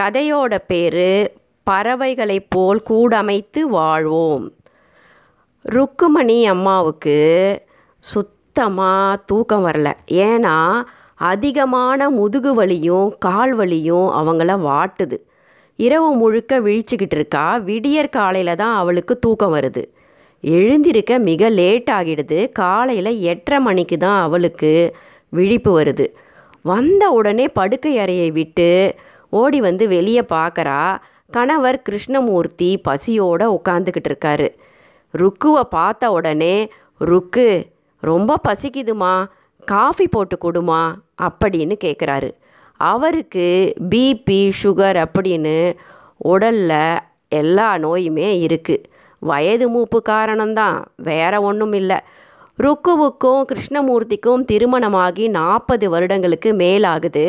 கதையோட பேர் பறவைகளைப் போல் கூடமைத்து வாழ்வோம். ருக்குமணி அம்மாவுக்கு சுத்தமாக தூக்கம் வரல. ஏன்னா அதிகமான முதுகு வலியும் கால் வலியும் அவங்கள வாட்டுது. இரவு முழுக்க விழிச்சுக்கிட்டு இருக்கா. விடியற் காலையில் தான் அவளுக்கு தூக்கம் வருது. எழுந்திருக்க மிக லேட் ஆகிடுது. காலையில் எட்டரை மணிக்கு தான் அவளுக்கு விழிப்பு வருது. வந்த உடனே படுக்கை அறையை விட்டு ஓடி வந்து வெளியே பார்க்குறா கணவர் கிருஷ்ணமூர்த்தி பசியோடு உட்காந்துக்கிட்டு இருக்காரு. ருக்குவை பார்த்த உடனே ருக்கு ரொம்ப பசிக்குதுமா காஃபி போட்டு கொடுமா அப்படின்னு கேட்குறாரு அவருக்கு பிபி சுகர் அப்படின்னு உடலில் எல்லா நோயுமே இருக்குது வயது மூப்பு காரணம்தான் வேற ஒன்றும் இல்லை. ருக்குவுக்கும் கிருஷ்ணமூர்த்திக்கும் திருமணமாகி நாற்பது வருடங்களுக்கு மேலாகுது.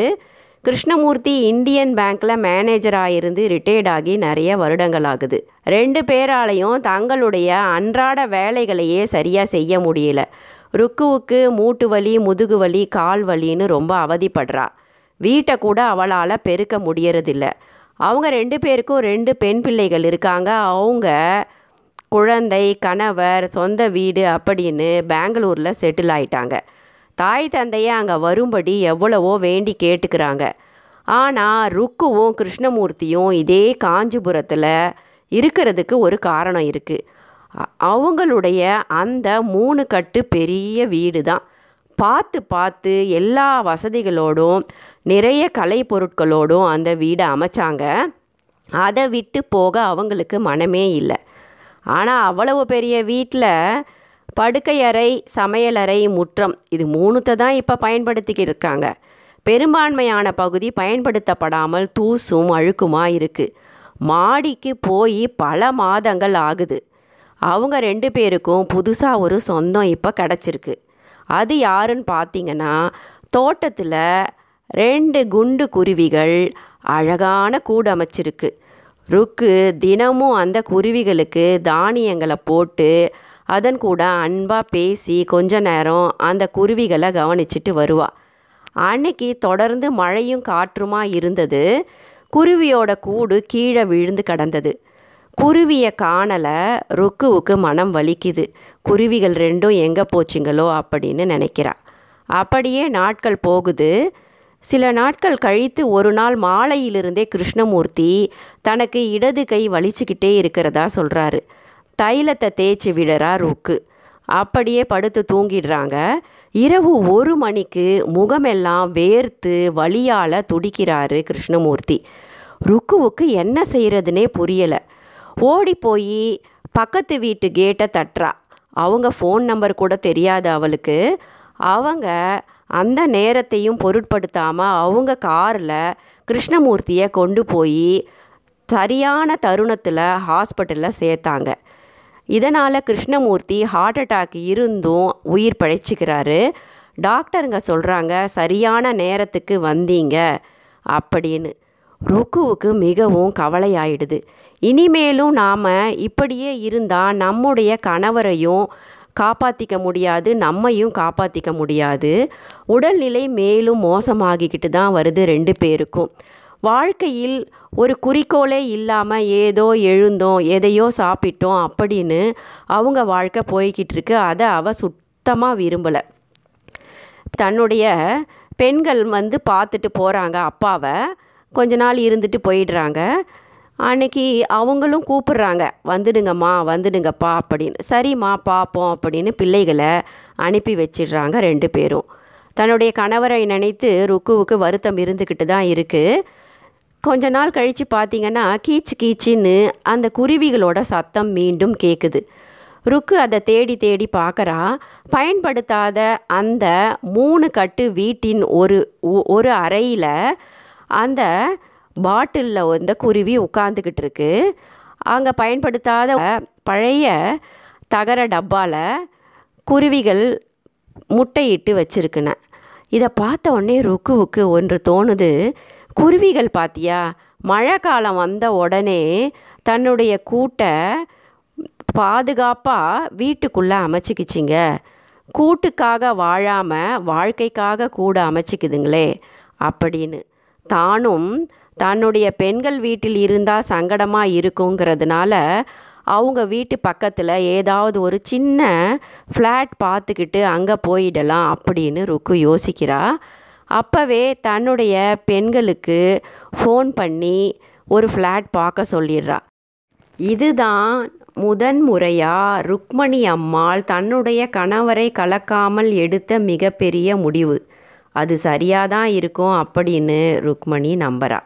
கிருஷ்ணமூர்த்தி இந்தியன் பேங்க்கில் மேனேஜராக இருந்து ரிட்டையர்ட் ஆகி நிறைய வருடங்கள் ஆகுது ரெண்டு பேராலையும் தங்களுடைய அன்றாட வேலைகளையே சரியாக செய்ய முடியல. ருக்குவுக்கு மூட்டு வலி முதுகு வலி கால் வலின்னு ரொம்ப அவதிப்படுறா. வீட்டை கூட அவளால் பெருக்க முடியறதில்ல. அவங்க ரெண்டு பேருக்கும் ரெண்டு பெண் பிள்ளைகள் இருக்காங்க. அவங்க குழந்தை கணவர் சொந்த வீடு அப்படின்னு பெங்களூரில் செட்டில் ஆயிட்டாங்க. தாய் தந்தையை அங்கே வரும்படி எவ்வளவோ வேண்டி கேட்டுக்கிறாங்க. ஆனால் ருக்குவும் கிருஷ்ணமூர்த்தியும் இதே காஞ்சிபுரத்தில் இருக்கிறதுக்கு ஒரு காரணம் இருக்குது அவங்களுடைய அந்த மூணு கட்டு பெரிய வீடு தான் பார்த்து பார்த்து எல்லா வசதிகளோடும் நிறைய கலை பொருட்களோடும் அந்த வீடை அமைச்சாங்க. அதை விட்டு போக அவங்களுக்கு மனமே இல்லை. ஆனால் அவ்வளவு பெரிய வீட்டில் படுக்கை அறை சமையலறை முற்றம் இது மூணுத்தை தான் இப்போ பயன்படுத்திக்கிட்டு இருக்காங்க. பெரும்பான்மையான பகுதி பயன்படுத்தப்படாமல் தூசும் அழுக்குமா இருக்குது மாடிக்கு போய் பல மாதங்கள் ஆகுது. அவங்க ரெண்டு பேருக்கும் புதுசாக ஒரு சொந்தம் இப்போ கிடச்சிருக்கு. அது யாருன்னு பார்த்தீங்கன்னா தோட்டத்தில் ரெண்டு குண்டு குருவிகள் அழகான கூடு அமைச்சிருக்கு. ருக்கு தினமும் அந்த குருவிகளுக்கு தானியங்களை போட்டு அதன் கூட அன்பாக பேசி கொஞ்ச நேரம் அந்த குருவிகளை கவனிச்சிட்டு வருவா. அன்னைக்கு தொடர்ந்து மழையும் காற்றுமா இருந்தது. குருவியோட கூடு கீழே விழுந்து கிடந்தது. குருவியை காணலை ருக்குவுக்கு மனம் வலிக்குது. குருவிகள் ரெண்டும் எங்கே போச்சுங்களோ அப்படின்னு நினைக்கிறா. அப்படியே நாட்கள் போகுது. சில நாட்கள் கழித்து ஒரு நாள் மாலையிலிருந்தே கிருஷ்ணமூர்த்தி தனக்கு இடது கை வலிச்சுக்கிட்டே இருக்கிறதா சொல்கிறாரு தைலத்தை தேய்ச்சி விடுறா ருக்கு. அப்படியே படுத்து தூங்கிடுறாங்க. இரவு ஒரு மணிக்கு முகமெல்லாம் வேர்த்து வழியால் துடிக்கிறாரு கிருஷ்ணமூர்த்தி. ருக்குவுக்கு என்ன செய்கிறதுனே புரியலை. ஓடி போய் பக்கத்து வீட்டு கேட்டை தட்டுறா. அவங்க ஃபோன் நம்பர் கூட தெரியாது அவளுக்கு. அவங்க அந்த நேரத்தையும் பொருட்படுத்தாமல் அவங்க காரில் கிருஷ்ணமூர்த்தியை கொண்டு போய் சரியான தருணத்தில் ஹாஸ்பிட்டலில் சேர்த்தாங்க. இதனால் கிருஷ்ணமூர்த்தி ஹார்ட் அட்டாக் இருந்தும் உயிர் பழைச்சிக்கிறாரு. டாக்டருங்க சொல்கிறாங்க சரியான நேரத்துக்கு வந்தீங்க அப்படின்னு. ருக்குவுக்கு மிகவும் கவலையாயிடுது. இனிமேலும் நாம் இப்படியே இருந்தால் நம்முடைய கணவரையும் காப்பாற்றிக்க முடியாது நம்மையும் காப்பாற்றிக்க முடியாது. உடல்நிலை மேலும் மோசமாகிக்கிட்டு தான் வருது ரெண்டு பேருக்கும். வாழ்க்கையில் ஒரு குறிக்கோளே இல்லாமல் ஏதோ எழுந்தோம் எதையோ சாப்பிட்டோம் அப்படின்னு அவங்க வாழ்க்கை போய்கிட்டு இருக்கு. அதை அவள் சுத்தமாக விரும்பலை. தன்னுடைய பெண்கள் வந்து பார்த்துட்டு போகிறாங்க அப்பாவை. கொஞ்ச நாள் இருந்துட்டு போயிடுறாங்க. அன்னைக்கு அவங்களும் கூப்பிடுறாங்க வந்துடுங்கம்மா வந்துடுங்கப்பா அப்படின்னு. சரிம்மா பார்ப்போம் அப்படின்னு பிள்ளைகளை அனுப்பி வச்சிடுறாங்க ரெண்டு பேரும். தன்னுடைய கணவரை நினைத்து ருக்குவுக்கு வருத்தம் இருந்துக்கிட்டு தான் இருக்குது கொஞ்ச நாள் கழித்து பார்த்தீங்கன்னா கீச்சு கீச்சுன்னு அந்த குருவிகளோட சத்தம் மீண்டும் கேட்குது ருக்கு அதை தேடி தேடி பார்க்குறா பயன்படுத்தாத அந்த மூணு கட்டு வீட்டின் ஒரு ஒரு அறையில் அந்த பாட்டிலில் வந்து குருவி உட்காந்துக்கிட்டு இருக்கு. அங்கே பயன்படுத்தாத பழைய தகர டப்பாவில் குருவிகள் முட்டையிட்டு வச்சுருக்குன. இதை பார்த்த உடனே ருக்குவுக்கு ஒன்று தோணுது. குருவிகள் பார்த்தியா மழை காலம் வந்த உடனே தன்னுடைய கூட்டை பாதுகாப்பாக வீட்டுக்குள்ளே அமைச்சிக்கிச்சிங்க. கூட்டுக்காக வாழாமல் வாழ்க்கைக்காக கூட அமைச்சிக்குதுங்களே. அப்படின்னு. தானும் தன்னுடைய பெண்கள் வீட்டில் இருந்தால் சங்கடமாக இருக்குங்கிறதுனால அவங்க வீட்டு பக்கத்தில் ஏதாவது ஒரு சின்ன ஃப்ளாட் பார்த்துக்கிட்டு அங்கே போயிடலாம் அப்படின்னு ருக்கு யோசிக்கிறா. அப்போவே தன்னுடைய பெண்களுக்கு ஃபோன் பண்ணி ஒரு ஃப்ளாட் பார்க்க சொல்லிடுறா. இதுதான் முதன் முறையாக ருக்மணி அம்மாள் தன்னுடைய கணவரை கலக்காமல் எடுத்த மிகப்பெரிய முடிவு. அது சரியாக தான் இருக்கும் அப்படின்னு ருக்மணி நம்புகிறாள்